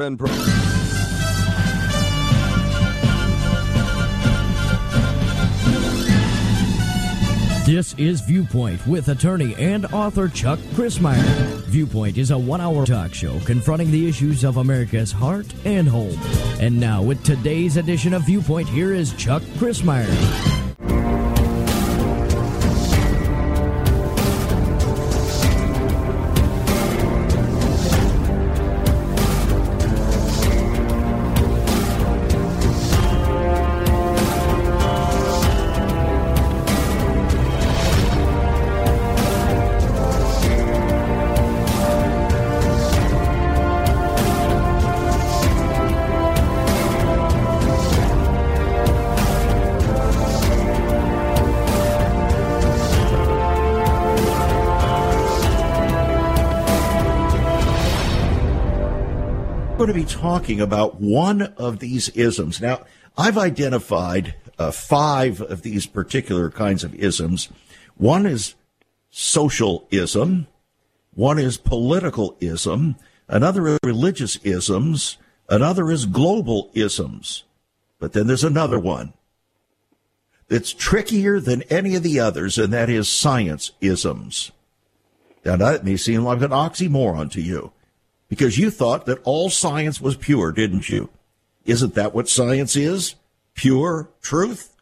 And This is Viewpoint with attorney and author Chuck Crismier. Viewpoint is a one hour talk show confronting the issues of America's heart and home. And now, with today's edition of Viewpoint, here is Chuck Crismier. Talking about one of these isms. Now, I've identified uh, five of these particular kinds of isms. One is socialism, one is political ism, another is religious isms, another is global isms. But then there's another one that's trickier than any of the others, and that is science isms. Now, that may seem like an oxymoron to you because you thought that all science was pure, didn't you? Isn't that what science is? Pure truth?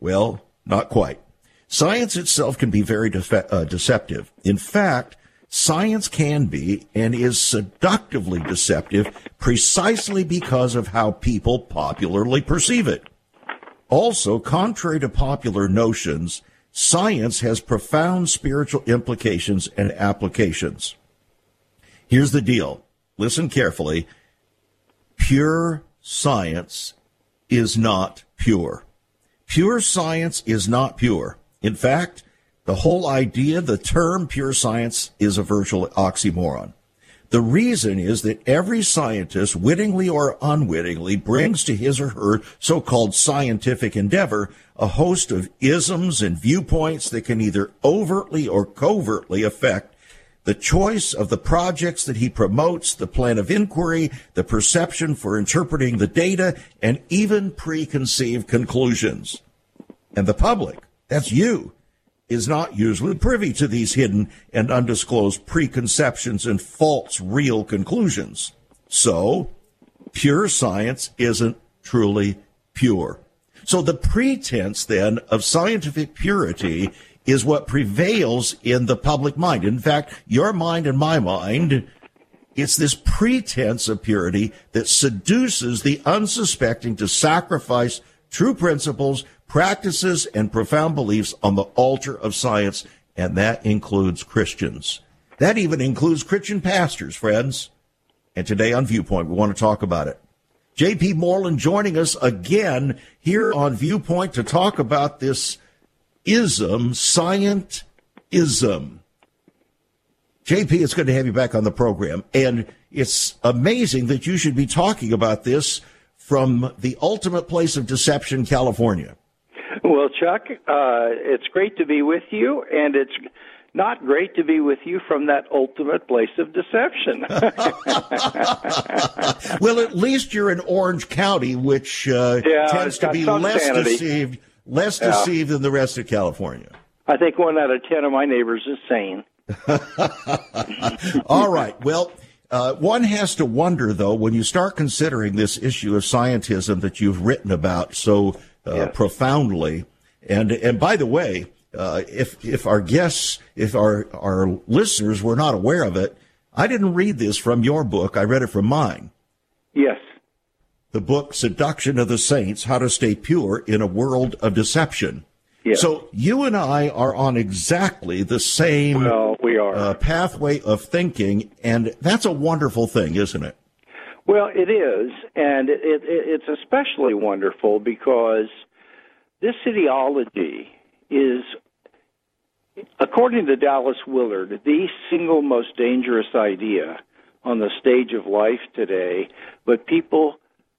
Well, not quite. Science itself can be very defe- uh, deceptive. In fact, science can be and is seductively deceptive precisely because of how people popularly perceive it. Also, contrary to popular notions, science has profound spiritual implications and applications. Here's the deal listen carefully, pure science is not pure. Pure science is not pure. In fact, the whole idea, the term pure science is a virtual oxymoron. The reason is that every scientist, wittingly or unwittingly, brings to his or her so-called scientific endeavor a host of isms and viewpoints that can either overtly or covertly affect the choice of the projects that he promotes, the plan of inquiry, the perception for interpreting the data, and even preconceived conclusions. And the public, that's you, is not usually privy to these hidden and undisclosed preconceptions and false real conclusions. So, pure science isn't truly pure. So the pretense then of scientific purity is what prevails in the public mind. In fact, your mind and my mind, it's this pretense of purity that seduces the unsuspecting to sacrifice true principles, practices, and profound beliefs on the altar of science, and that includes Christians. That even includes Christian pastors, friends. And today on Viewpoint, we want to talk about it. J.P. Moreland joining us again here on Viewpoint to talk about this ism, scientism. JP, it's good to have you back on the program. And it's amazing that you should be talking about this from the ultimate place of deception, California. Well, Chuck, uh, it's great to be with you, and it's not great to be with you from that ultimate place of deception. well, at least you're in Orange County, which uh, yeah, tends to be less sanity. deceived less yeah. deceived than the rest of California. I think one out of ten of my neighbors is sane. All right. Well, uh, one has to wonder, though, when you start considering this issue of scientism that you've written about so uh, yes. profoundly. And and by the way, uh, if if our guests, if our our listeners were not aware of it, I didn't read this from your book. I read it from mine. Yes the book Seduction of the Saints How to Stay Pure in a World of Deception. Yes. So you and I are on exactly the same well, we are. Uh, pathway of thinking, and that's a wonderful thing, isn't it? Well, it is, and it, it, it's especially wonderful because this ideology is, according to Dallas Willard, the single most dangerous idea on the stage of life today. But people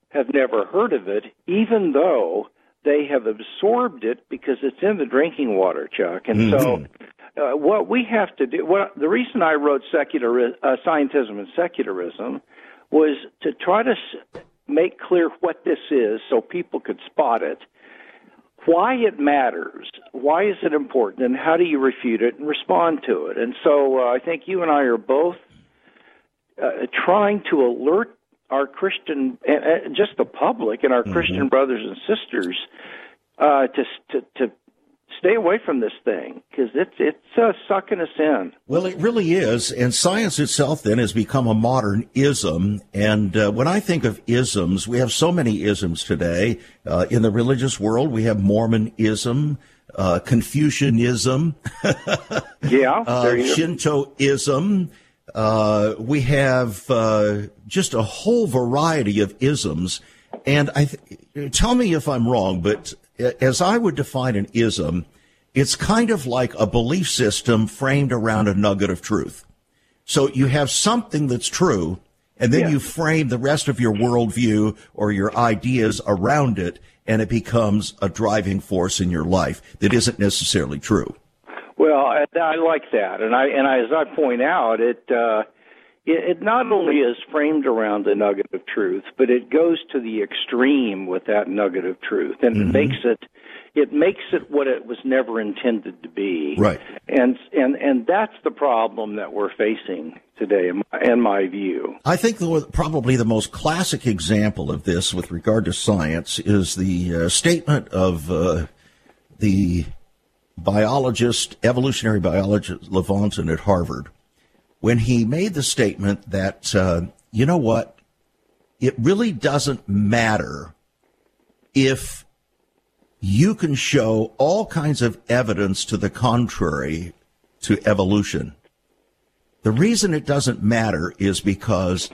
have never heard of it, even though they have absorbed it because it's in the drinking water, Chuck. And mm-hmm. so, uh, what we have to do, what the reason I wrote secular uh, scientism and secularism was to try to make clear what this is so people could spot it, why it matters, why is it important, and how do you refute it and respond to it. And so uh, I think you and I are both uh, trying to alert our Christian, uh, just the public and our mm-hmm. Christian brothers and sisters uh, to, to to stay away from this thing because it's it's uh, sucking us in. Well, it really is, and science itself then has become a modern ism. And uh, when I think of isms, we have so many isms today uh, in the religious world. We have Mormonism. Uh, Confucianism, yeah, uh, Shintoism. Uh, we have just a whole variety of isms, and I th- tell me if I'm wrong, but as I would define an ism, it's kind of like a belief system framed around a nugget of truth. So you have something that's true, and then yeah. you frame the rest of your worldview or your ideas around it, and it becomes a driving force in your life that isn't necessarily true. Well, I, I like that, and I and I, as I point out, it uh, it, it not only is framed around a nugget of truth, but it goes to the extreme with that nugget of truth, and mm-hmm. it makes it it makes it what it was never intended to be. Right. And and and that's the problem that we're facing today, in my, in my view. I think the, probably the most classic example of this, with regard to science, is the uh, statement of uh, the biologist, evolutionary biologist Lavoisier at Harvard, when he made the statement that, uh, you know what, it really doesn't matter if you can show all kinds of evidence to the contrary to evolution. The reason it doesn't matter is because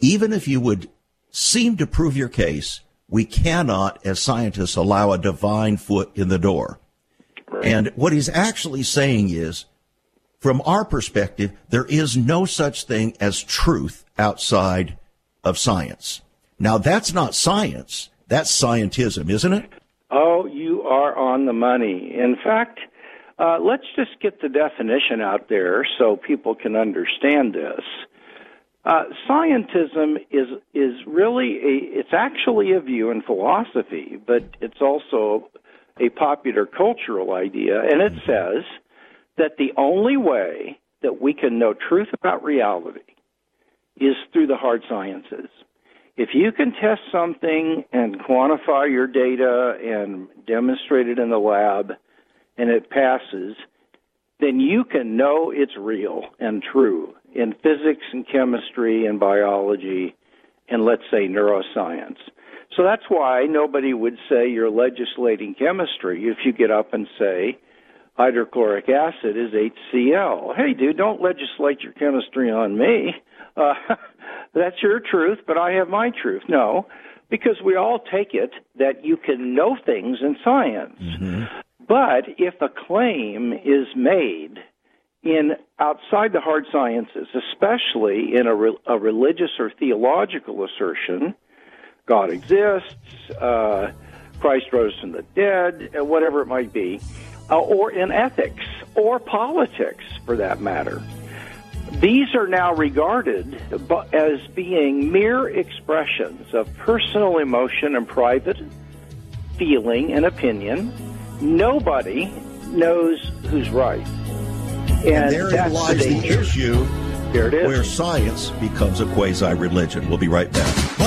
even if you would seem to prove your case, we cannot, as scientists, allow a divine foot in the door. Right. And what he's actually saying is from our perspective, there is no such thing as truth outside of science. Now, that's not science. That's scientism, isn't it? Oh, you are on the money. In fact, uh, let's just get the definition out there so people can understand this. Uh, scientism is is really a it's actually a view in philosophy, but it's also a popular cultural idea, and it mm-hmm. says that the only way that we can know truth about reality is through the hard sciences. If you can test something and quantify your data and demonstrate it in the lab and it passes, then you can know it's real and true in physics and chemistry and biology and let's say neuroscience. So that's why nobody would say you're legislating chemistry if you get up and say, hydrochloric acid is HCl. Hey, dude, don't legislate your chemistry on me. Uh, that's your truth, but I have my truth. No, because we all take it that you can know things in science. Mm-hmm. But if a claim is made in outside the hard sciences, especially in a, re, a religious or theological assertion, God exists, uh, Christ rose from the dead, uh, whatever it might be, uh, or in ethics or politics for that matter. These are now regarded as being mere expressions of personal emotion and private feeling and opinion. Nobody knows who's right. And, and therein lies the, the issue it is. Where science becomes a quasi religion. We'll be right back.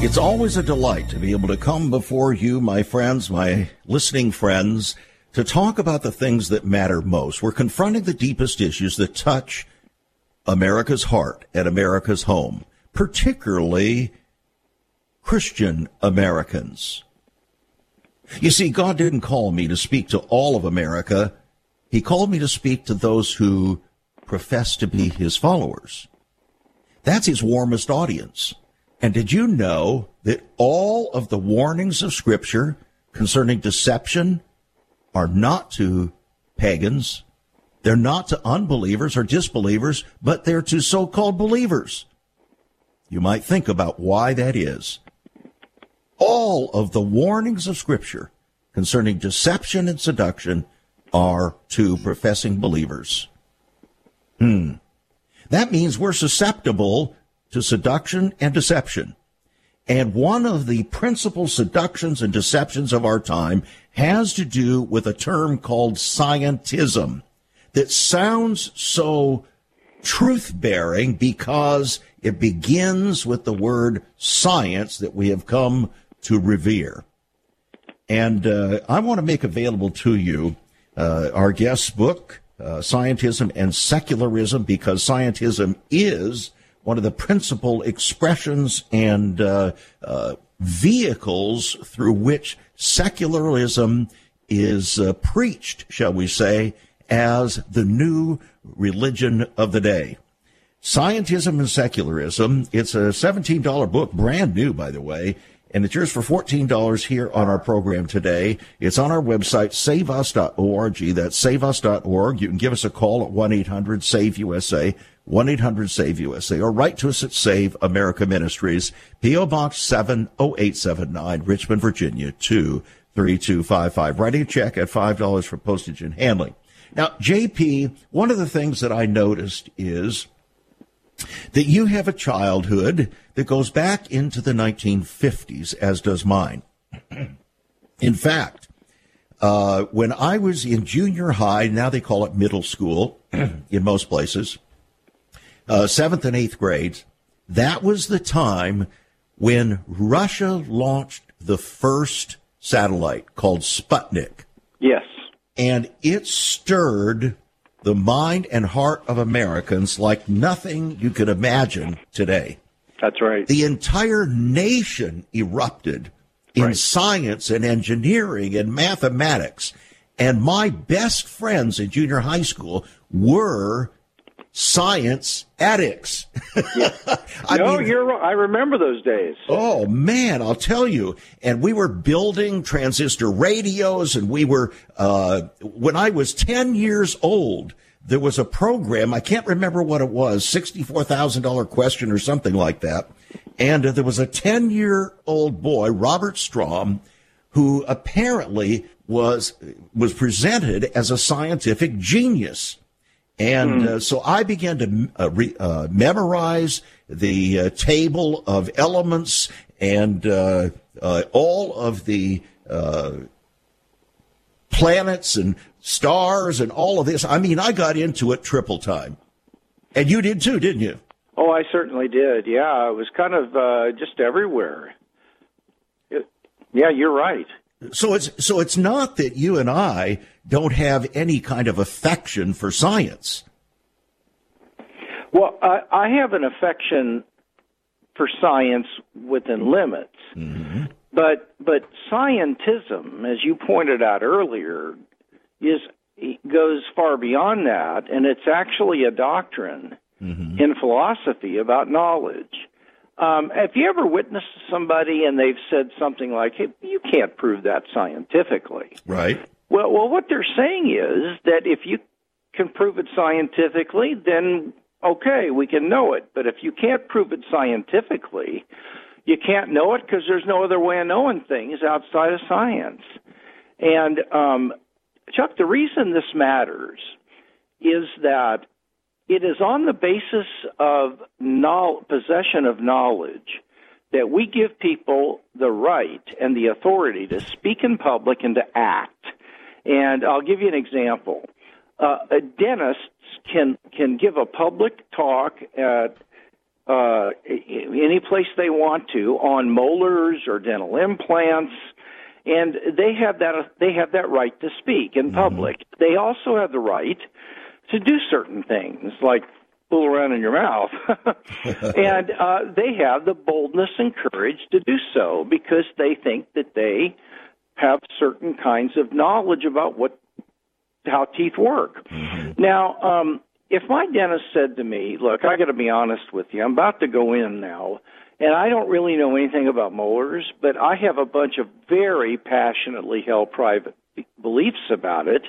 It's always a delight to be able to come before you, my friends, my listening friends, to talk about the things that matter most. We're confronting the deepest issues that touch America's heart and America's home, particularly Christian Americans. You see, God didn't call me to speak to all of America He called me to speak to those who profess to be his followers. That's his warmest audience. And did you know that all of the warnings of Scripture concerning deception are not to pagans? They're not to unbelievers or disbelievers, but they're to so called believers. You might think about why that is. All of the warnings of Scripture concerning deception and seduction are to professing believers. Hmm. That means we're susceptible to seduction and deception. And one of the principal seductions and deceptions of our time has to do with a term called scientism that sounds so truth bearing because it begins with the word science that we have come to revere. And uh, I want to make available to you uh, our guest's book, uh, Scientism and Secularism, because scientism is one of the principal expressions and uh, uh, vehicles through which secularism is uh, preached, shall we say, as the new religion of the day. Scientism and Secularism. It's a $17 book, brand new, by the way, and it's yours for $14 here on our program today. It's on our website, saveus.org. That's saveus.org. You can give us a call at 1-800-SAVE-USA, 1-800-SAVE-USA, or write to us at Save America Ministries, P.O. Box 70879, Richmond, Virginia, 23255. Writing a check at $5 for postage and handling. Now, JP, one of the things that I noticed is that you have a childhood that goes back into the 1950s, as does mine. in fact, uh, when I was in junior high, now they call it middle school in most places, uh, seventh and eighth grades, that was the time when Russia launched the first satellite called Sputnik. Yes. And it stirred the mind and heart of Americans like nothing you could imagine today. That's right. The entire nation erupted in right. science and engineering and mathematics. And my best friends in junior high school were science addicts. I no, mean, you're right. I remember those days. Oh man, I'll tell you. And we were building transistor radios, and we were uh, when I was ten years old. There was a program. I can't remember what it was. Sixty-four thousand dollar question or something like that. And uh, there was a ten-year-old boy, Robert Strom, who apparently was was presented as a scientific genius. And mm. uh, so I began to uh, re, uh, memorize the uh, table of elements and uh, uh, all of the planets and stars and all of this. I mean, I got into it triple time. And you did too, didn't you? Oh, I certainly did. Yeah, it was kind of just everywhere. It, yeah, you're right. So it's so it's not that you and I don't have any kind of affection for science. Well, I, I have an affection for science within limits, mm-hmm. but but scientism, as you pointed out earlier, is goes far beyond that, and it's actually a doctrine mm-hmm. in philosophy about knowledge. Um, have you ever witnessed somebody and they've said something like, "Hey, you can't prove that scientifically"? Right. Well, well, what they're saying is that if you can prove it scientifically, then okay, we can know it. But if you can't prove it scientifically, you can't know it because there's no other way of knowing things outside of science. And um, Chuck, the reason this matters is that it is on the basis of possession of knowledge that we give people the right and the authority to speak in public and to act. And I'll give you an example. Uh, dentists can can give a public talk at uh, any place they want to on molars or dental implants, and they have that they have that right to speak in mm-hmm. public. Mm-hmm. They also have the right to do certain things like fool around in your mouth. and uh, they have the boldness and courage to do so because they think that they have certain kinds of knowledge about what how teeth work. Mm-hmm. Now, um, if my dentist said to me, "Look, I got to be honest with you. I'm about to go in now." And I don't really know anything about molars, but I have a bunch of very passionately held private beliefs about it.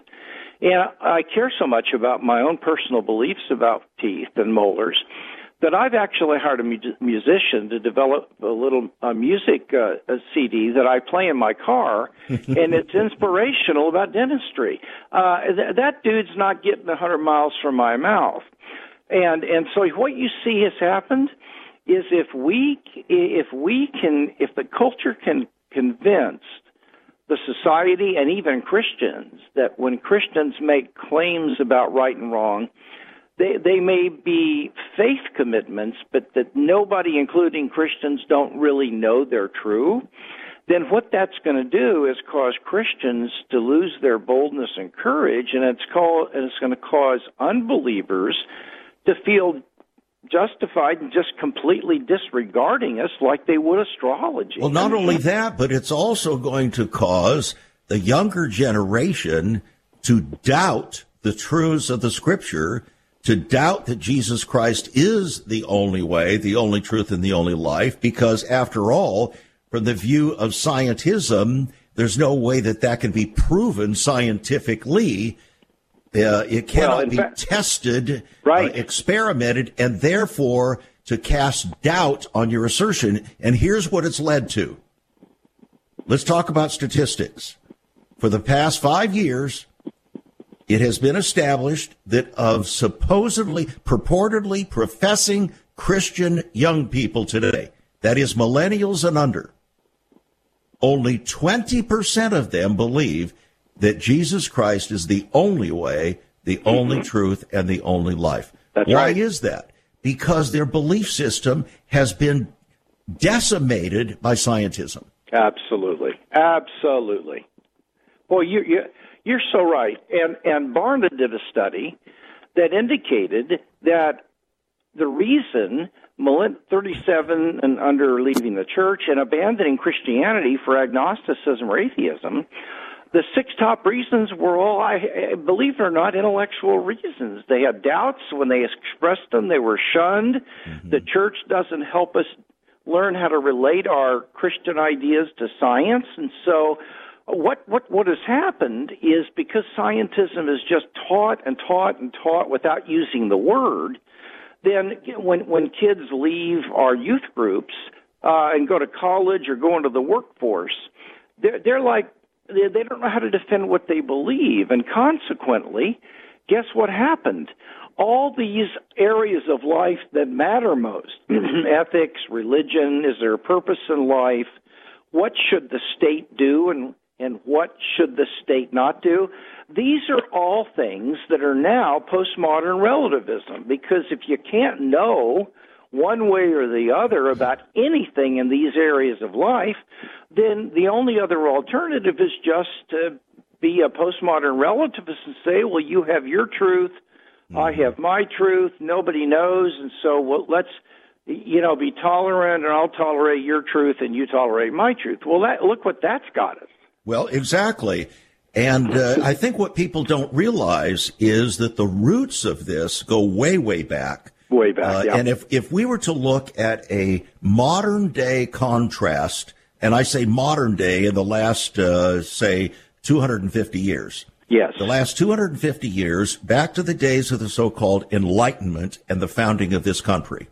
And I care so much about my own personal beliefs about teeth and molars that I've actually hired a mu- musician to develop a little uh, music uh, a CD that I play in my car, and it's inspirational about dentistry. Uh, th- that dude's not getting a hundred miles from my mouth, and and so what you see has happened is if we if we can if the culture can convince the society and even Christians that when Christians make claims about right and wrong they they may be faith commitments, but that nobody, including Christians, don't really know they're true. Then what that's going to do is cause Christians to lose their boldness and courage, and it's called and it's going to cause unbelievers to feel justified in just completely disregarding us like they would astrology. Well, not only that, but it's also going to cause the younger generation to doubt the truths of the scripture to doubt that Jesus Christ is the only way, the only truth, and the only life, because after all, from the view of scientism, there's no way that that can be proven scientifically. Uh, it cannot well, be fact, tested, right. uh, experimented, and therefore to cast doubt on your assertion. And here's what it's led to. Let's talk about statistics. For the past five years, it has been established that of supposedly, purportedly professing Christian young people today, that is millennials and under, only 20% of them believe that Jesus Christ is the only way, the only mm-hmm. truth, and the only life. That's Why right. is that? Because their belief system has been decimated by scientism. Absolutely. Absolutely. Well, you, you you're so right. And and Barna did a study that indicated that the reason 37 and under leaving the church and abandoning Christianity for agnosticism or atheism, the six top reasons were all, I believe it or not, intellectual reasons. They had doubts when they expressed them. They were shunned. Mm-hmm. The church doesn't help us learn how to relate our Christian ideas to science, and so what what what has happened is because scientism is just taught and taught and taught without using the word, then when when kids leave our youth groups uh, and go to college or go into the workforce, they're they're like they, they don't know how to defend what they believe, and consequently, guess what happened? All these areas of life that matter most ethics, religion, is there a purpose in life? What should the state do and and what should the state not do? These are all things that are now postmodern relativism because if you can't know one way or the other about anything in these areas of life, then the only other alternative is just to be a postmodern relativist and say, well, you have your truth, mm-hmm. I have my truth, nobody knows, and so well, let's you know be tolerant and I'll tolerate your truth and you tolerate my truth. Well, that look what that's got us. Well, exactly. And uh, I think what people don't realize is that the roots of this go way, way back. Way back. Uh, yeah. And if, if we were to look at a modern day contrast, and I say modern day in the last, uh, say, 250 years. Yes. The last 250 years, back to the days of the so called Enlightenment and the founding of this country,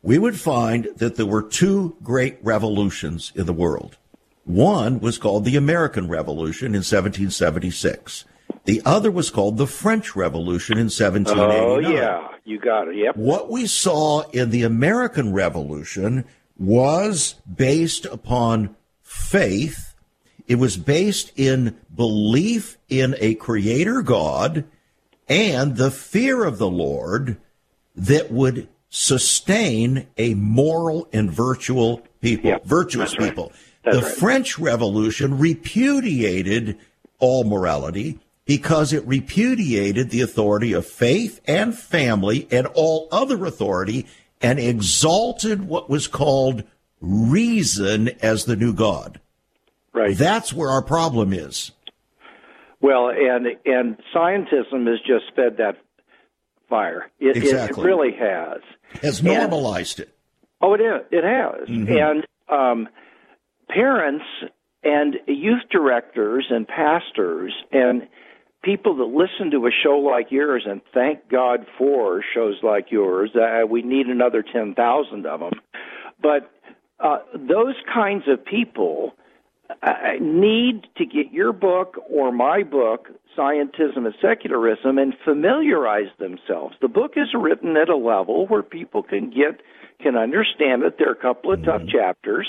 we would find that there were two great revolutions in the world. One was called the American Revolution in 1776. The other was called the French Revolution in 1789. Oh, yeah. You got it. Yep. What we saw in the American Revolution was based upon faith. It was based in belief in a creator God and the fear of the Lord that would sustain a moral and virtual people, yep. virtuous That's people. The right. French Revolution repudiated all morality because it repudiated the authority of faith and family and all other authority and exalted what was called reason as the new God. Right. That's where our problem is. Well, and and scientism has just fed that fire. It, exactly. it really has. Has normalized and, it. Oh, it is. It has. Mm-hmm. And um, parents and youth directors and pastors and people that listen to a show like yours and thank God for shows like yours. Uh, we need another 10,000 of them. But uh, those kinds of people uh, need to get your book or my book, Scientism and Secularism, and familiarize themselves. The book is written at a level where people can get can understand it. There are a couple of tough mm-hmm. chapters,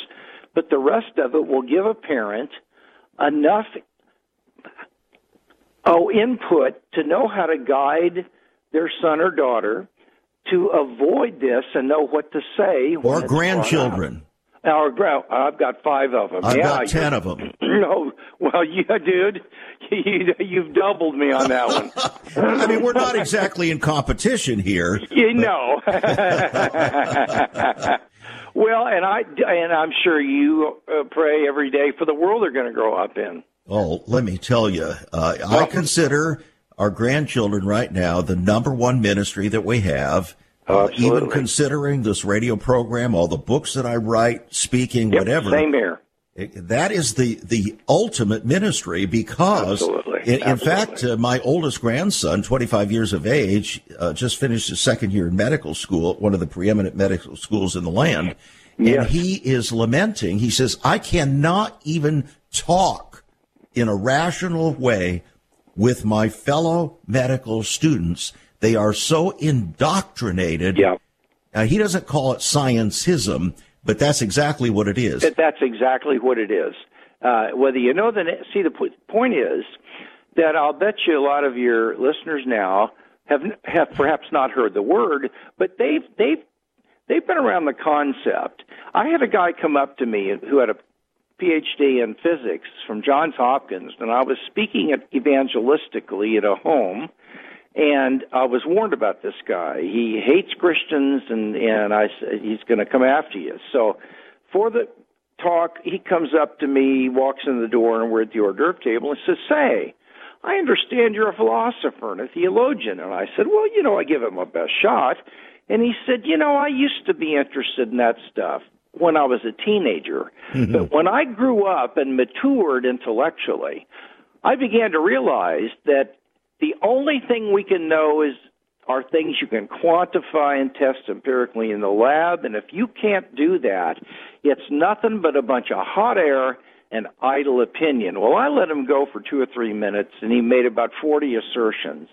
but the rest of it will give a parent enough oh input to know how to guide their son or daughter to avoid this and know what to say or grandchildren our I've got five of them. I've yeah, got ten of them. No, well, yeah, dude, you, you've doubled me on that one. I mean, we're not exactly in competition here. You know. well, and I and I'm sure you uh, pray every day for the world they're going to grow up in. Oh, let me tell you, uh, I consider our grandchildren right now the number one ministry that we have uh, even considering this radio program, all the books that I write, speaking, yep, whatever. Same here. that is the, the ultimate ministry because, Absolutely. In, in Absolutely. fact, uh, my oldest grandson, 25 years of age, uh, just finished his second year in medical school one of the preeminent medical schools in the land. Yes. And he is lamenting. He says, I cannot even talk in a rational way with my fellow medical students they are so indoctrinated. Yeah. Uh, he doesn't call it scientism, but that's exactly what it is. That's exactly what it is. Uh, whether you know the see the point is that I'll bet you a lot of your listeners now have have perhaps not heard the word, but they've they've they've been around the concept. I had a guy come up to me who had a PhD in physics from Johns Hopkins, and I was speaking evangelistically at a home, and I was warned about this guy. He hates Christians, and and I said he's going to come after you. So, for the talk, he comes up to me, walks in the door, and we're at the hors d'oeuvre table, and says, "Say, I understand you're a philosopher and a theologian." And I said, "Well, you know, I give it my best shot." And he said, "You know, I used to be interested in that stuff." When I was a teenager, mm-hmm. but when I grew up and matured intellectually, I began to realize that the only thing we can know is are things you can quantify and test empirically in the lab. And if you can't do that, it's nothing but a bunch of hot air and idle opinion. Well, I let him go for two or three minutes, and he made about 40 assertions.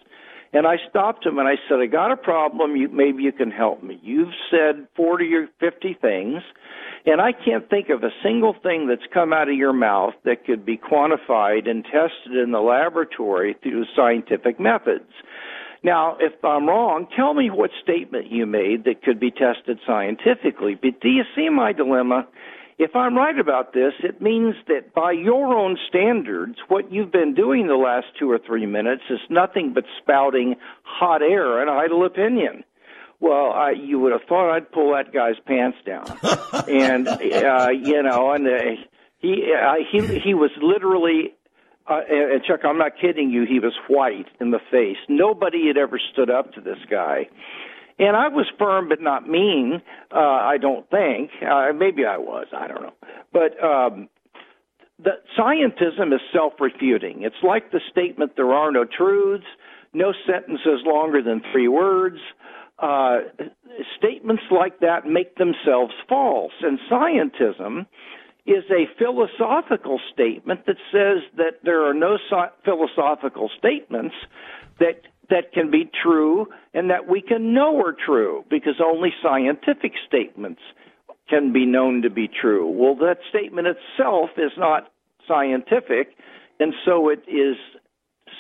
And I stopped him and I said, I got a problem. You, maybe you can help me. You've said 40 or 50 things. And I can't think of a single thing that's come out of your mouth that could be quantified and tested in the laboratory through scientific methods. Now, if I'm wrong, tell me what statement you made that could be tested scientifically. But do you see my dilemma? If I'm right about this, it means that by your own standards, what you've been doing the last two or three minutes is nothing but spouting hot air and idle opinion. Well, I, you would have thought I'd pull that guy's pants down, and uh, you know, and uh, he uh, he he was literally. Uh, and Chuck, I'm not kidding you. He was white in the face. Nobody had ever stood up to this guy, and I was firm but not mean. Uh, I don't think. Uh, maybe I was. I don't know. But um, the scientism is self-refuting. It's like the statement, "There are no truths." No sentences longer than three words uh, statements like that make themselves false. And scientism is a philosophical statement that says that there are no so- philosophical statements that that can be true and that we can know are true because only scientific statements can be known to be true. Well, that statement itself is not scientific, and so it is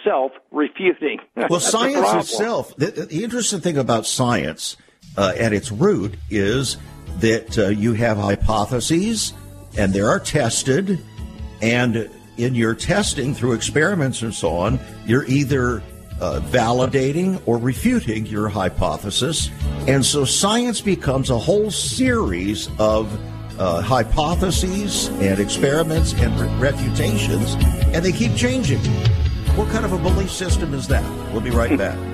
self refuting. Well, science itself, the, the, interesting thing about science uh, at its root is that uh, you have hypotheses and they are tested, and in your testing through experiments and so on, you're either uh, validating or refuting your hypothesis. And so science becomes a whole series of uh, hypotheses and experiments and re- refutations, and they keep changing. What kind of a belief system is that? We'll be right back.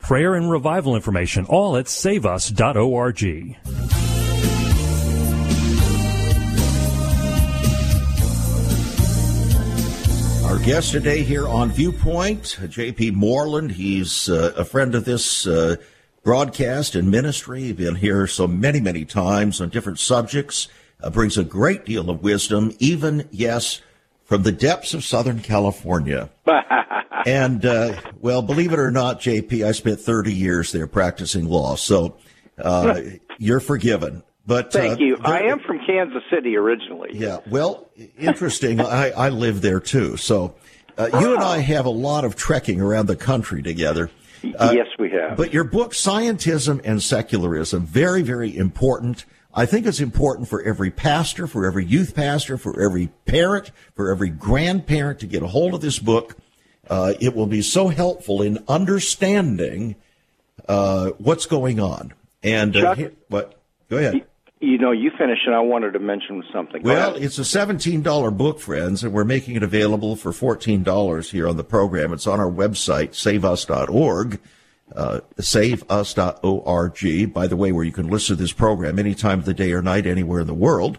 prayer and revival information, all at saveus.org. Our guest today here on Viewpoint, J.P. Moreland. He's uh, a friend of this uh, broadcast and ministry. Been here so many, many times on different subjects. Uh, brings a great deal of wisdom, even, yes, from the depths of Southern California. and, uh, well, believe it or not, JP, I spent 30 years there practicing law. So uh, you're forgiven. But thank uh, you. I am from Kansas City originally. Yeah. Well, interesting. I, I live there too. So uh, you and I have a lot of trekking around the country together. Uh, yes, we have. But your book, Scientism and Secularism, very, very important. I think it's important for every pastor, for every youth pastor, for every parent, for every grandparent to get a hold of this book. Uh, it will be so helpful in understanding uh, what's going on. And Chuck, what? Go ahead. You know, you finished, and I wanted to mention something. well, it's a $17 book, friends, and we're making it available for $14 here on the program. It's on our website, saveus.org, uh, saveus.org, by the way, where you can listen to this program any time of the day or night, anywhere in the world.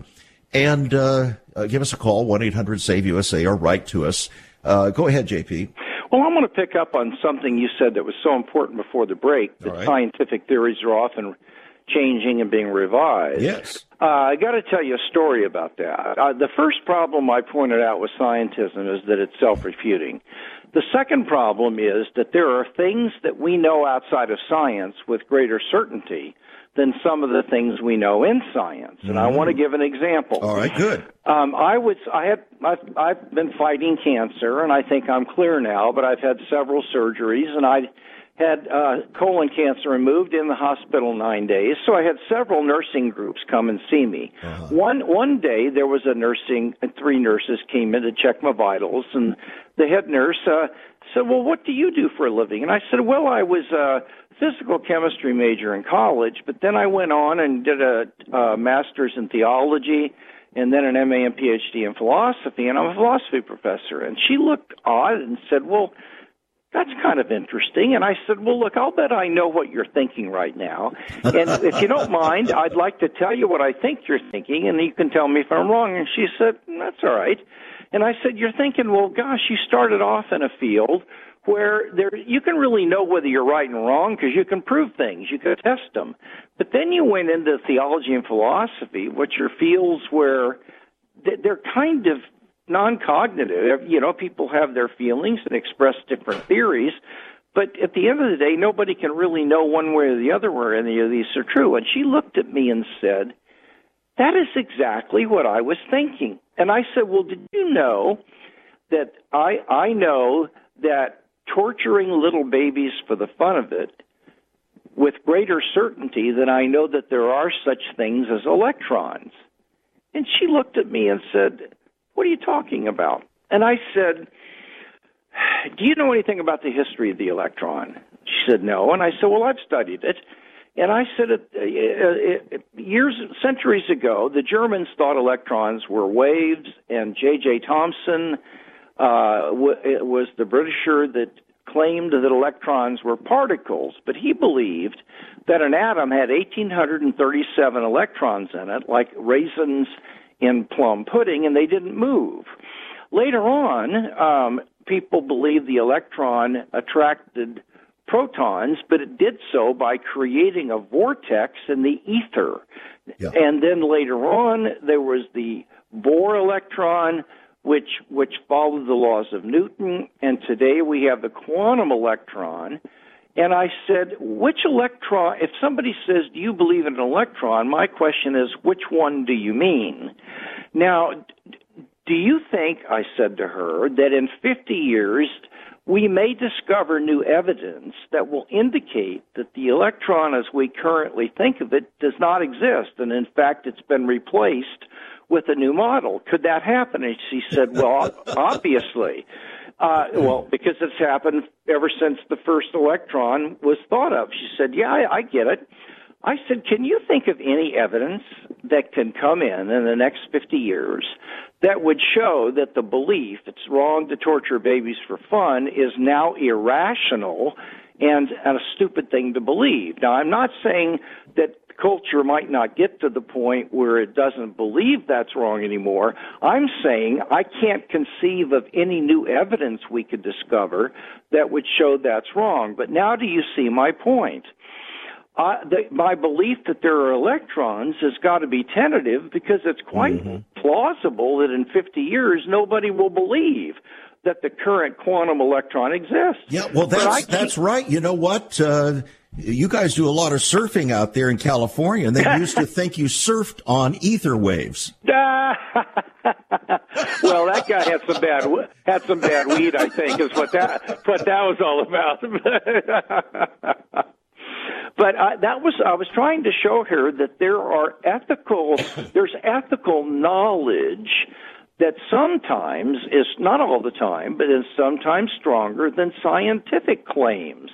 And uh, uh, give us a call, 1-800-SAVE-USA, or write to us. Uh, go ahead, JP. Well, I'm going to pick up on something you said that was so important before the break, that right. scientific theories are often – changing and being revised. Yes. Uh, I got to tell you a story about that. Uh, the first problem I pointed out with scientism is that it's self refuting. The second problem is that there are things that we know outside of science with greater certainty than some of the things we know in science. And mm-hmm. I want to give an example. All right, good. Um, I was, I had, I've, I've been fighting cancer, and I think I'm clear now. But I've had several surgeries, and I had uh, colon cancer removed in the hospital nine days. So I had several nursing groups come and see me. Uh-huh. One one day there was a nursing, three nurses came in to check my vitals, and the head nurse uh, said, "Well, what do you do for a living?" And I said, "Well, I was a physical chemistry major in college, but then I went on and did a, a master's in theology." and then an MA and PhD in philosophy, and I'm a philosophy professor. And she looked odd and said, Well, that's kind of interesting. And I said, Well, look, I'll bet I know what you're thinking right now. And if you don't mind, I'd like to tell you what I think you're thinking, and you can tell me if I'm wrong. And she said, That's all right. And I said, You're thinking, well, gosh, you started off in a field where there you can really know whether you're right and wrong because you can prove things, you can test them. But then you went into theology and philosophy, which are fields where they're kind of non-cognitive. You know, people have their feelings and express different theories, but at the end of the day, nobody can really know one way or the other where any of these are true. And she looked at me and said, "That is exactly what I was thinking." And I said, "Well, did you know that I I know that torturing little babies for the fun of it with greater certainty than I know that there are such things as electrons?" And she looked at me and said, what are you talking about? And I said, Do you know anything about the history of the electron? She said, No. And I said, Well, I've studied it. And I said, uh, years, centuries ago, the Germans thought electrons were waves, and J.J. Thomson uh, was the Britisher that claimed that electrons were particles, but he believed that an atom had 1,837 electrons in it, like raisins in plum pudding, and they didn't move. Later on, um, people believed the electron attracted protons, but it did so by creating a vortex in the ether. Yeah. And then later on, there was the Bohr electron, which which followed the laws of Newton, and today we have the quantum electron. And I said, which electron? If somebody says, "Do you believe in an electron?" My question is, which one do you mean? Now, do you think, I said to her, that in 50 years we may discover new evidence that will indicate that the electron as we currently think of it does not exist, and in fact it's been replaced with a new model. Could that happen? And she said, well, obviously. Uh, well, because it's happened ever since the first electron was thought of. She said, yeah, I, I get it. I said, can you think of any evidence that can come in in the next 50 years that would show that the belief it's wrong to torture babies for fun is now irrational and, and a stupid thing to believe? Now, I'm not saying that culture might not get to the point where it doesn't believe that's wrong anymore. I'm saying I can't conceive of any new evidence we could discover that would show that's wrong. But now do you see my point? Uh, the, my belief that there are electrons has got to be tentative because it's quite mm-hmm. plausible that in 50 years nobody will believe that the current quantum electron exists. Yeah, well, that's that's right. You know what? Uh, you guys do a lot of surfing out there in California, and they used to think you surfed on ether waves. well, that guy had some bad had some bad weed. I think is what that what that was all about. But uh, that was I was trying to show her that there are ethical there's ethical knowledge that sometimes is not all the time, but is sometimes stronger than scientific claims.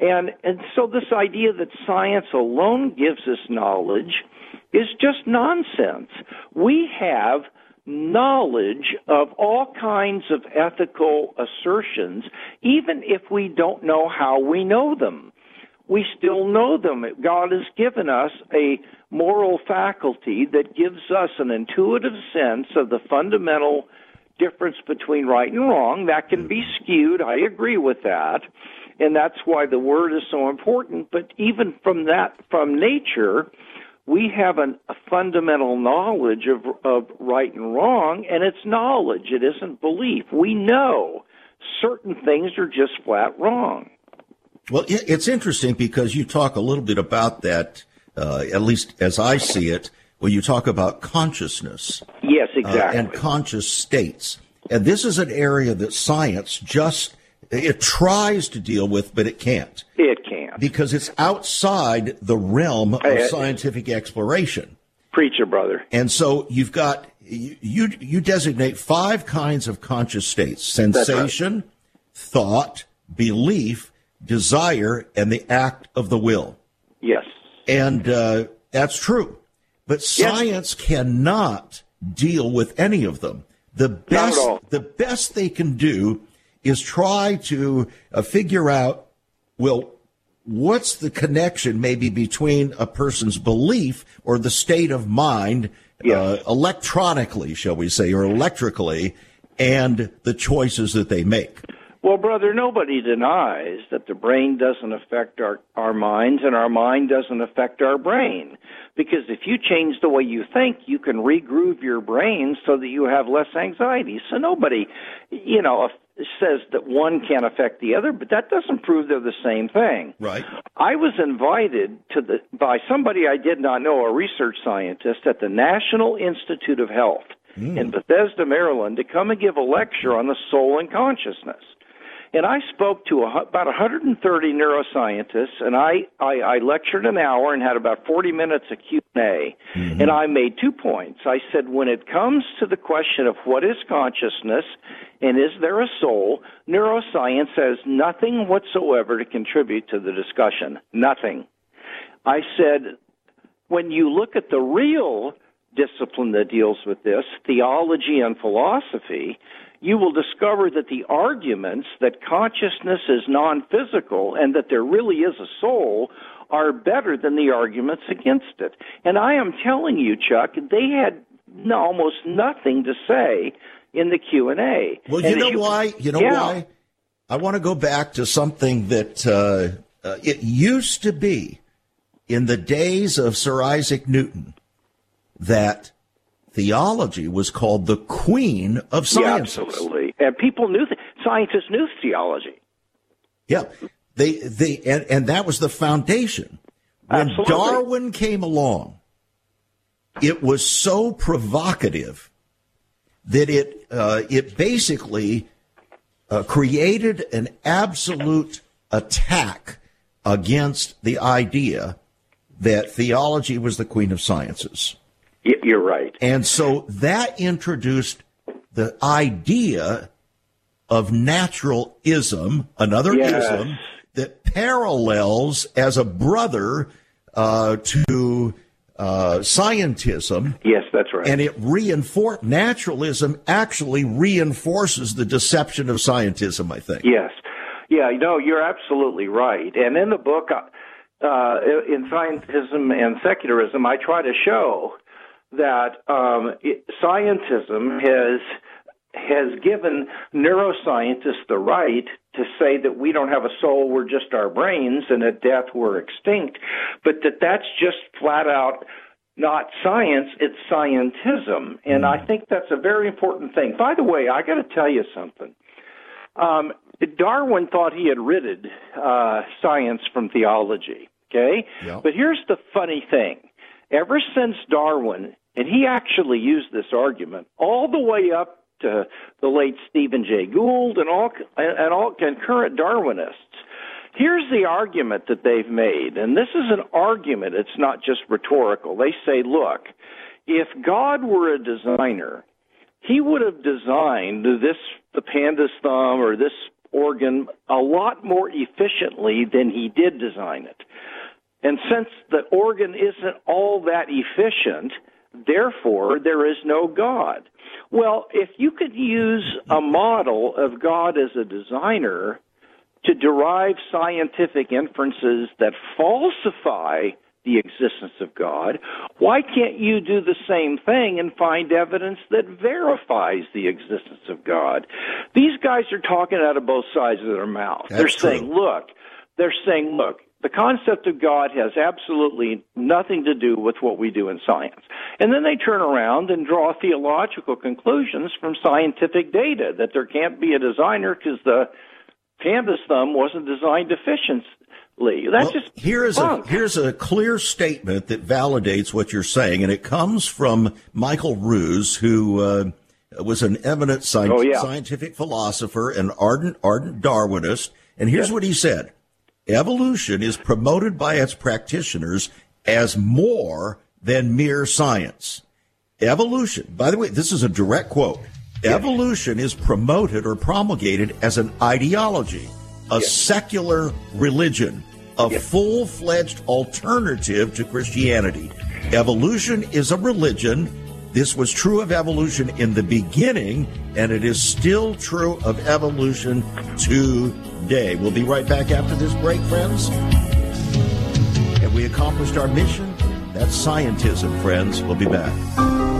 And and so this idea that science alone gives us knowledge is just nonsense. We have knowledge of all kinds of ethical assertions, even if we don't know how we know them we still know them. God has given us a moral faculty that gives us an intuitive sense of the fundamental difference between right and wrong. That can be skewed. I agree with that. And that's why the word is so important. But even from that, from nature, we have an, a fundamental knowledge of, of right and wrong, and it's knowledge. It isn't belief. We know certain things are just flat wrong. Well, it's interesting because you talk a little bit about that, uh, at least as I see it, when you talk about consciousness. Yes, exactly. Uh, and conscious states. And this is an area that science just it tries to deal with, but it can't. It can't because it's outside the realm of scientific exploration. Preacher, brother. And so you've got you you, you designate five kinds of conscious states: sensation, right. thought, belief, desire, and the act of the will. Yes. And uh, that's true. But science yes. cannot deal with any of them. The best, the best they can do is try to uh, figure out, well, what's the connection maybe between a person's belief or the state of mind, yes. uh, electronically, shall we say, or electrically, and the choices that they make. Well, brother, nobody denies that the brain doesn't affect our, our minds and our mind doesn't affect our brain. Because if you change the way you think, you can regroove your brain so that you have less anxiety. So nobody, you know, says that one can't affect the other, but that doesn't prove they're the same thing. Right. I was invited to the by somebody I did not know, a research scientist at the National Institute of Health mm. in Bethesda, Maryland, to come and give a lecture on the soul and consciousness and I spoke to a, about 130 neuroscientists, and I, I, I lectured an hour and had about 40 minutes of Q&A, mm-hmm. and I made two points. I said, when it comes to the question of what is consciousness and is there a soul, neuroscience has nothing whatsoever to contribute to the discussion. Nothing. I said, when you look at the real discipline that deals with this, theology and philosophy, you will discover that the arguments that consciousness is non physical and that there really is a soul are better than the arguments against it. And I am telling you, Chuck, they had almost nothing to say in the Q and A. Well, you know you, why? You know yeah. why? I want to go back to something that uh, uh, it used to be in the days of Sir Isaac Newton that theology was called the queen of science. Yeah, absolutely. And people knew, th- scientists knew theology. Yeah. They, they, and, and that was the foundation. When Absolutely. Darwin came along, it was so provocative that it, uh, it basically uh, created an absolute attack against the idea that theology was the queen of sciences. You're right. And so that introduced the idea of naturalism, another yes. ism that parallels as a brother uh, to uh, scientism. Yes, that's right. And it reinforce naturalism actually reinforces the deception of scientism. I think. Yes. Yeah. No, you're absolutely right. And in the book, uh, in scientism and secularism, I try to show that um, it, scientism has has given neuroscientists the right to say that we don't have a soul, we're just our brains, and at death we're extinct, but that that's just flat out not science, it's scientism. And I think that's a very important thing. By the way, I got to tell you something. Um, Darwin thought he had ridded uh, science from theology, okay? Yep. But here's the funny thing. Ever since Darwin, and he actually used this argument all the way up to the late Stephen Jay Gould and all and all concurrent Darwinists. Here's the argument that they've made, and this is an argument, it's not just rhetorical. They say, look, if God were a designer, he would have designed this the panda's thumb or this organ a lot more efficiently than he did design it. And since the organ isn't all that efficient, therefore there is no God. Well, if you could use a model of God as a designer to derive scientific inferences that falsify the existence of God, why can't you do the same thing and find evidence that verifies the existence of God? These guys are talking out of both sides of their mouth. That's they're true. saying, look, they're saying, look, the concept of God has absolutely nothing to do with what we do in science. And then they turn around and draw theological conclusions from scientific data that there can't be a designer because the panda's thumb wasn't designed efficiently. That's Well, just here is a here's a clear statement that validates what you're saying, and it comes from Michael Ruse, who uh, was an eminent sci- Oh, yeah. scientific philosopher and ardent ardent Darwinist. And here's Yeah. what he said: Evolution is promoted by its practitioners as more than mere science. Evolution, by the way, this is a direct quote. Evolution is promoted or promulgated as an ideology, a secular religion, a full fledged alternative to Christianity. Evolution is a religion. This was true of evolution in the beginning, and it is still true of evolution today. We'll be right back after this break, friends. Have we accomplished our mission? That's scientism, friends. We'll be back.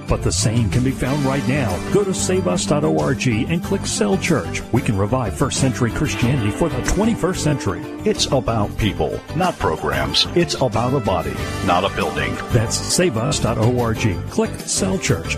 But the same can be found right now. Go to saveus.org and click Cell Church. We can revive first century Christianity for the 21st century. It's about people, not programs. It's about a body, not a building. That's saveus.org. Click Cell Church.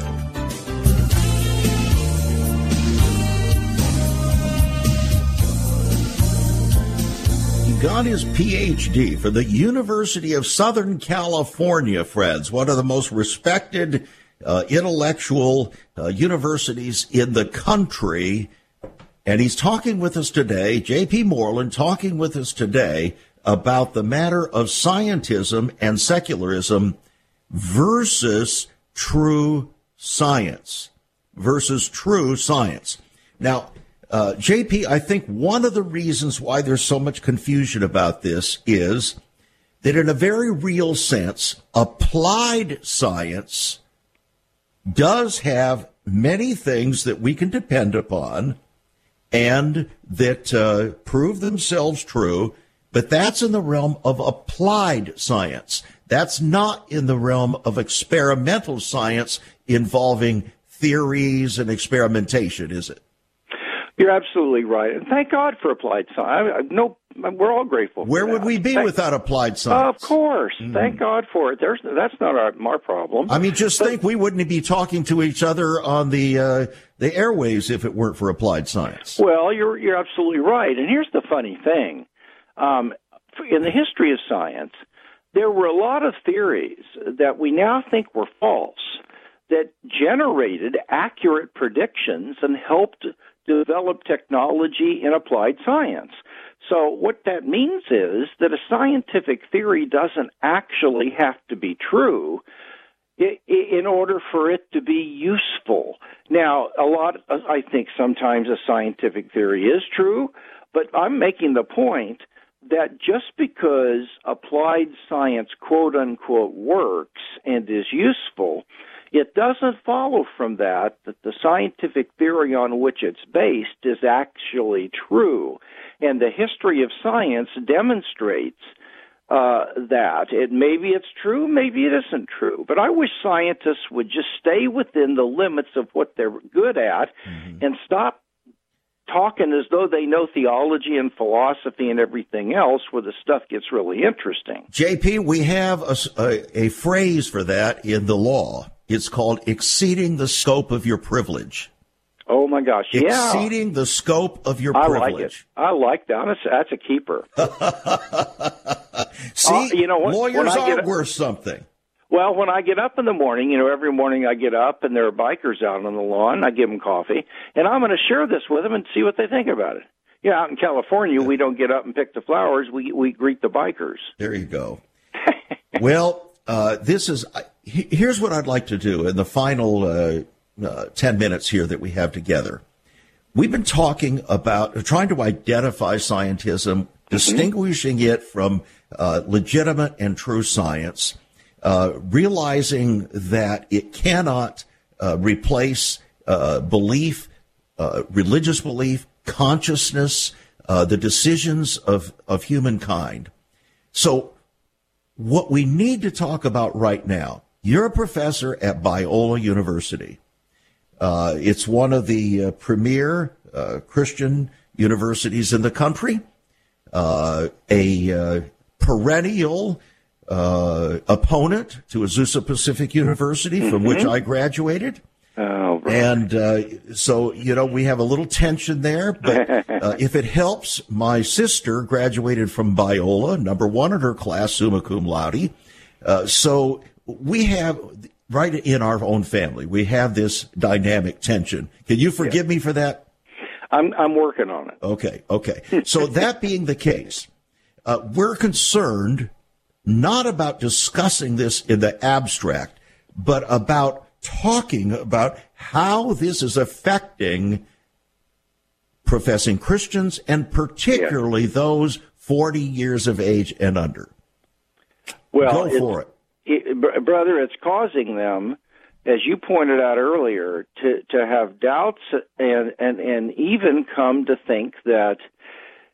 Got his PhD from the University of Southern California, friends, one of the most respected uh, intellectual uh, universities in the country. And he's talking with us today, J.P. Moreland, talking with us today about the matter of scientism and secularism versus true science. Versus true science. Now, uh, JP, I think one of the reasons why there's so much confusion about this is that in a very real sense, applied science does have many things that we can depend upon and that uh, prove themselves true, but that's in the realm of applied science. That's not in the realm of experimental science involving theories and experimentation, is it? You're absolutely right, and thank God for applied science. I, I, no, we're all grateful. Where would we be without applied science? Of course, mm. thank God for it. There's that's not our, our problem. I mean, just but, think we wouldn't be talking to each other on the uh, the airwaves if it weren't for applied science. Well, you're you're absolutely right. And here's the funny thing: um, in the history of science, there were a lot of theories that we now think were false that generated accurate predictions and helped develop technology in applied science. So, what that means is that a scientific theory doesn't actually have to be true in order for it to be useful. Now, a lot, I think sometimes a scientific theory is true, but I'm making the point that just because applied science, quote unquote, works and is useful, it doesn't follow from that that the scientific theory on which it's based is actually true. And the history of science demonstrates uh, that. It maybe it's true, maybe it isn't true. But I wish scientists would just stay within the limits of what they're good at mm-hmm. and stop talking as though they know theology and philosophy and everything else where the stuff gets really interesting. JP, we have a, a, a phrase for that in the law. It's called exceeding the scope of your privilege. Oh my gosh! Yeah, exceeding the scope of your privilege. I like it. I like that. That's, that's a keeper. See, uh, you know what? Lawyers are up, worth something. Well, when I get up in the morning, you know, every morning I get up and there are bikers out on the lawn. I give them coffee, and I'm going to share this with them and see what they think about it. Yeah, you know, out in California, we don't get up and pick the flowers. We we greet the bikers. There you go. well, uh, this is here's what I'd like to do in the final uh, uh, 10 minutes here that we have together. We've been talking about trying to identify scientism, mm-hmm. distinguishing it from uh, legitimate and true science, uh, realizing that it cannot uh, replace uh, belief, religious belief, consciousness, the decisions of, of humankind. So, what we need to talk about right now you're a professor at Biola University. Uh, it's one of the uh, premier uh, Christian universities in the country, uh, a uh, perennial uh, opponent to Azusa Pacific University, from mm-hmm. which I graduated. Oh, right. And so, you know, we have a little tension there. But if it helps, my sister graduated from Biola, number one in her class, summa cum laude. so we have right in our own family, we have this dynamic tension. Can you forgive yeah. me for that? I'm I'm working on it. Okay, okay. So that being the case, uh, we're concerned not about discussing this in the abstract, but about talking about how this is affecting professing Christians and particularly yeah. those 40 years of age and under. Well, go for it it, brother, it's causing them, as you pointed out earlier, to to have doubts and and and even come to think that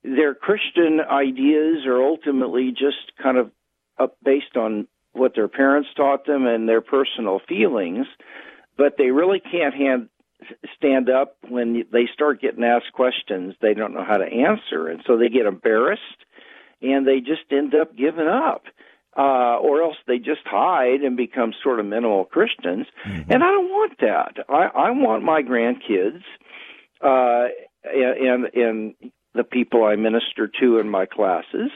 their Christian ideas are ultimately just kind of up based on what their parents taught them and their personal feelings, but they really can't hand, stand up when they start getting asked questions they don't know how to answer, and so they get embarrassed and they just end up giving up uh, or else they just hide and become sort of minimal Christians. Mm-hmm. And I don't want that. I, I want my grandkids uh, and and the people I minister to in my classes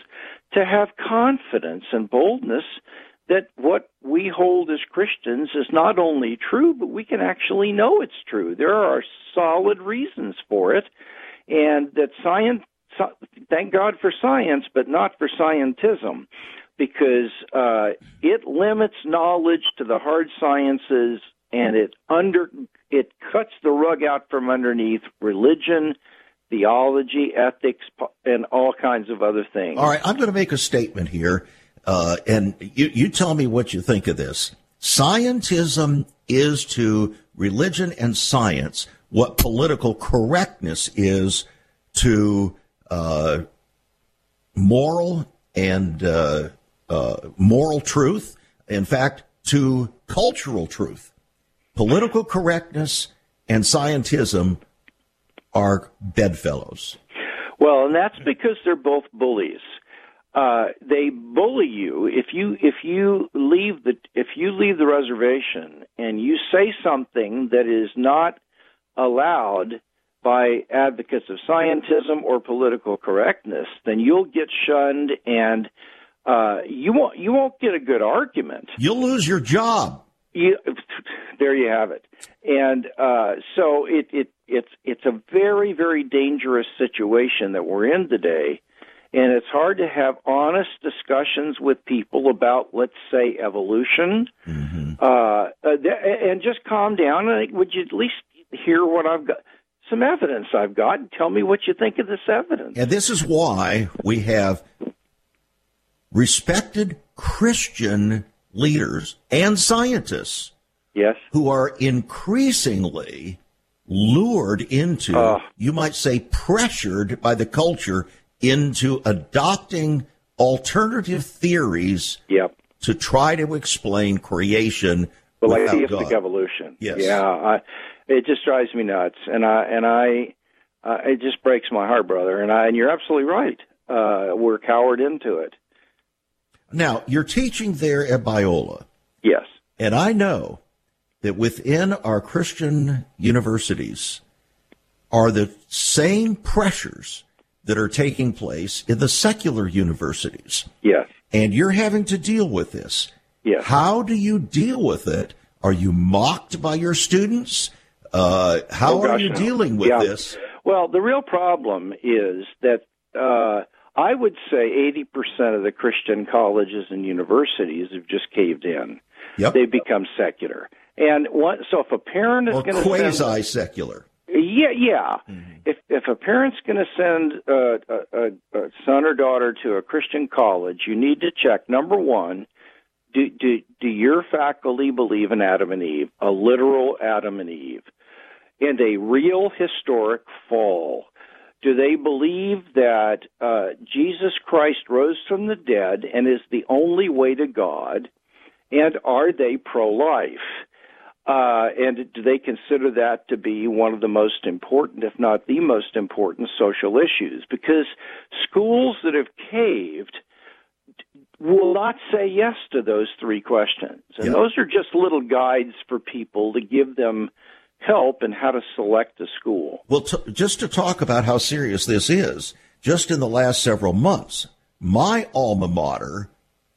to have confidence and boldness that what we hold as Christians is not only true, but we can actually know it's true. There are solid reasons for it. and that science. Thank God for science, but not for scientism, because uh, it limits knowledge to the hard sciences, and it under it cuts the rug out from underneath religion, theology, ethics, and all kinds of other things. All right, I'm going to make a statement here, uh, and you, you tell me what you think of this. Scientism is to religion and science what political correctness is to uh, moral and uh, uh, moral truth. In fact, to cultural truth. Political correctness and scientism are bedfellows. Well, and that's because they're both bullies. Uh, they bully you if you if you leave the if you leave the reservation and you say something that is not allowed by advocates of scientism or political correctness, then you'll get shunned and uh, you won't you won't get a good argument. You'll lose your job. You, there you have it. And uh, so it, it it's it's a very very dangerous situation that we're in today, and it's hard to have honest discussions with people about let's say evolution, mm-hmm. uh, and just calm down. And would you at least hear what I've got? Some evidence I've got. And tell me what you think of this evidence. And this is why we have respected Christian leaders and scientists yes. who are increasingly lured into uh, you might say pressured by the culture into adopting alternative theories yep. to try to explain creation well atheistic evolution. Yes. Yeah I, it just drives me nuts. And i and i uh, it just breaks my heart brother. And i and you're absolutely right. Uh, we're cowered into it now, you're teaching there at Biola. Yes. And I know that within our Christian universities are the same pressures that are taking place in the secular universities. Yes. And you're having to deal with this. Yes. How do you deal with it? Are you mocked by your students? Uh, how oh, gosh, are you no. dealing with yeah. this? Well, the real problem is that uh, I would say 80% of the Christian colleges and universities have just caved in. Yep. They've become secular. And what, so if a parent is going to quasi secular. Yeah, yeah. Mm-hmm. If if a parent's going to send a, a, a son or daughter to a Christian college, you need to check number one: do do do your faculty believe in Adam and Eve, a literal Adam and Eve, and a real historic fall? Do they believe that uh, Jesus Christ rose from the dead and is the only way to God? And are they pro life? Uh, and do they consider that to be one of the most important, if not the most important, social issues? Because schools that have caved will not say yes to those three questions. And those are just little guides for people to give them help in how to select a school. Well, t- just to talk about how serious this is, just in the last several months, my alma mater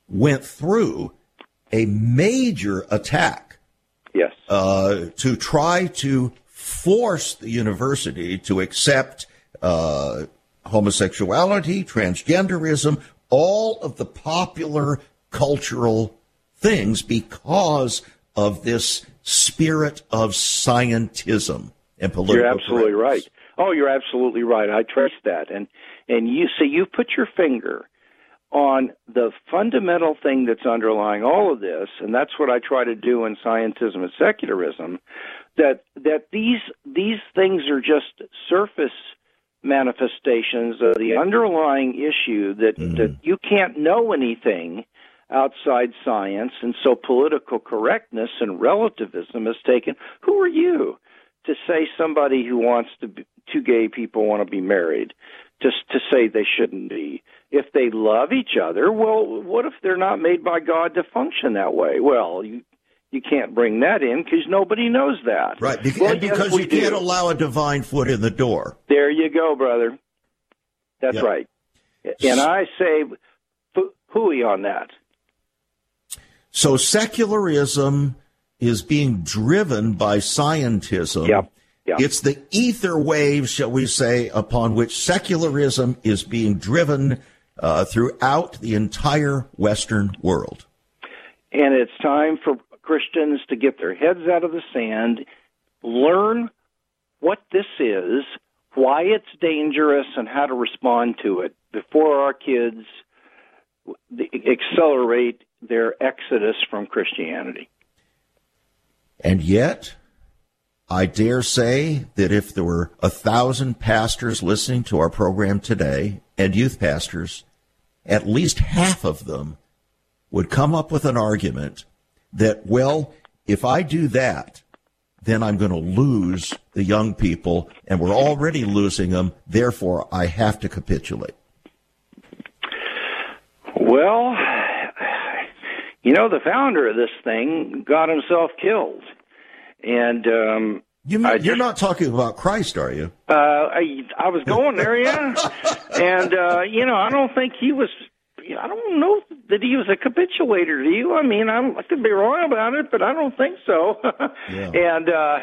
went through a major attack. Yes. Uh, to try to force the university to accept uh, homosexuality, transgenderism, all of the popular cultural things because of this spirit of scientism and political. You're absolutely right. Oh, you're absolutely right. I trust that, and and you see, you put your finger on the fundamental thing that's underlying all of this, and that's what I try to do in scientism and secularism. That that these these things are just surface manifestations of the underlying issue that mm-hmm. that you can't know anything outside science, and so political correctness and relativism has taken. Who are you to say somebody who wants to be, two gay people want to be married, just to say they shouldn't be? If they love each other, well, what if they're not made by God to function that way? Well, you you can't bring that in because nobody knows that. Right, because, well, because you can't allow a divine foot in the door. There you go, brother. That's yep. right. And I say hooey on that. So secularism is being driven by scientism. Yep. Yeah. It's the ether wave, shall we say, upon which secularism is being driven uh, throughout the entire Western world. And it's time for Christians to get their heads out of the sand, learn what this is, why it's dangerous, and how to respond to it before our kids accelerate their exodus from Christianity. And yet, I dare say that if there were a thousand pastors listening to our program today and youth pastors, at least half of them would come up with an argument that, well, if I do that, then I'm going to lose the young people, and we're already losing them. Therefore, I have to capitulate. Well, you know, the founder of this thing got himself killed, and um, you mean, you're not talking about Christ, are you? Uh, I, I was going there, yeah, and uh, you know, I don't think he was. I don't know that he was a capitulator. Do you? I mean, I'm, I could be wrong about it, but I don't think so. yeah. And uh,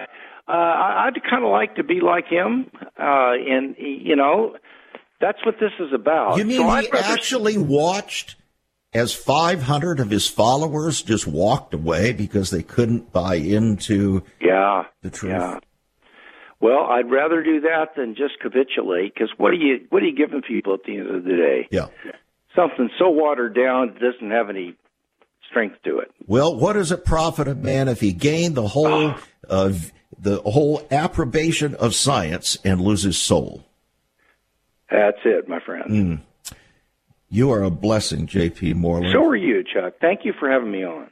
uh, I'd kind of like to be like him, uh, and you know, that's what this is about. You mean so he actually watched as 500 of his followers just walked away because they couldn't buy into yeah the truth. Yeah. Well, I'd rather do that than just capitulate because what are you what are you giving people at the end of the day? Yeah, something so watered down it doesn't have any strength to it. Well, what does it profit a man if he gained the whole uh, the whole approbation of science and loses soul? That's it, my friend. Mm. You are a blessing, J.P. Moreland. So are you, Chuck. Thank you for having me on.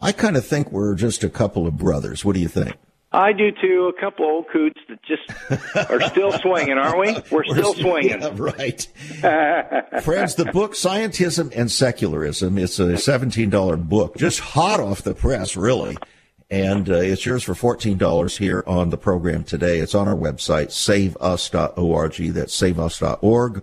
I kind of think we're just a couple of brothers. What do you think? I do too. A couple old coots that just are still swinging, aren't we? We're still swinging. Yeah, right. Friends, the book Scientism and Secularism, it's a $17 book, just hot off the press, really. And uh, it's yours for $14 here on the program today. It's on our website, saveus.org. That's saveus.org.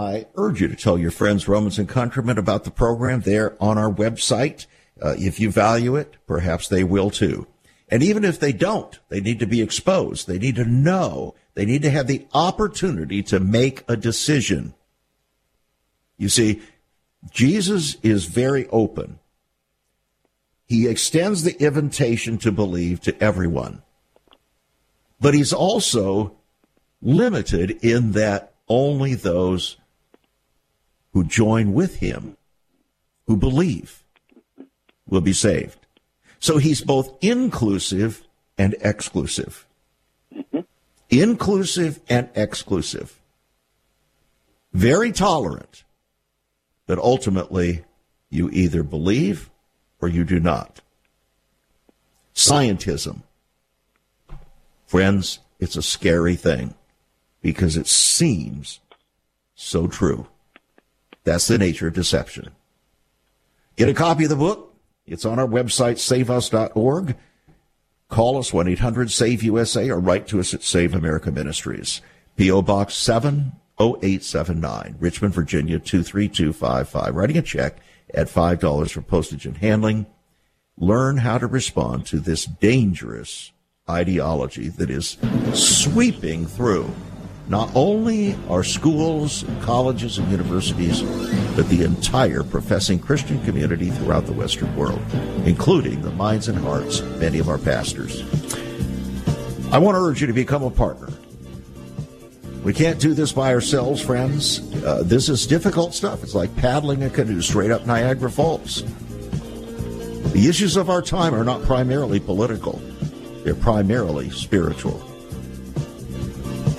I urge you to tell your friends, Romans and countrymen, about the program there on our website. Uh, if you value it, perhaps they will too. And even if they don't, they need to be exposed. They need to know. They need to have the opportunity to make a decision. You see, Jesus is very open. He extends the invitation to believe to everyone. But he's also limited in that only those who join with him, who believe, will be saved. So he's both inclusive and exclusive. Mm-hmm. Inclusive and exclusive. Very tolerant, but ultimately you either believe or you do not. Scientism. Friends, it's a scary thing because it seems so true. That's the nature of deception. Get a copy of the book. It's on our website, saveus.org. Call us 1 800 SAVE USA or write to us at Save America Ministries. P.O. Box 70879, Richmond, Virginia 23255. Writing a check at $5 for postage and handling. Learn how to respond to this dangerous ideology that is sweeping through not only our schools, colleges, and universities, but the entire professing Christian community throughout the Western world, including the minds and hearts of many of our pastors. I want to urge you to become a partner. We can't do this by ourselves, friends. Uh, this is difficult stuff. It's like paddling a canoe straight up Niagara Falls. The issues of our time are not primarily political, they're primarily spiritual.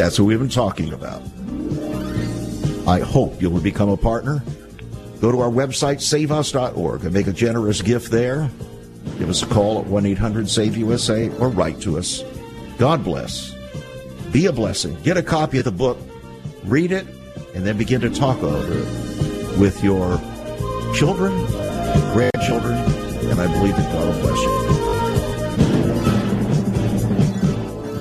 That's what we've been talking about. I hope you'll become a partner. Go to our website, saveus.org, and make a generous gift there. Give us a call at 1 800 SAVE USA or write to us. God bless. Be a blessing. Get a copy of the book, read it, and then begin to talk over it with your children, grandchildren, and I believe that God will bless you.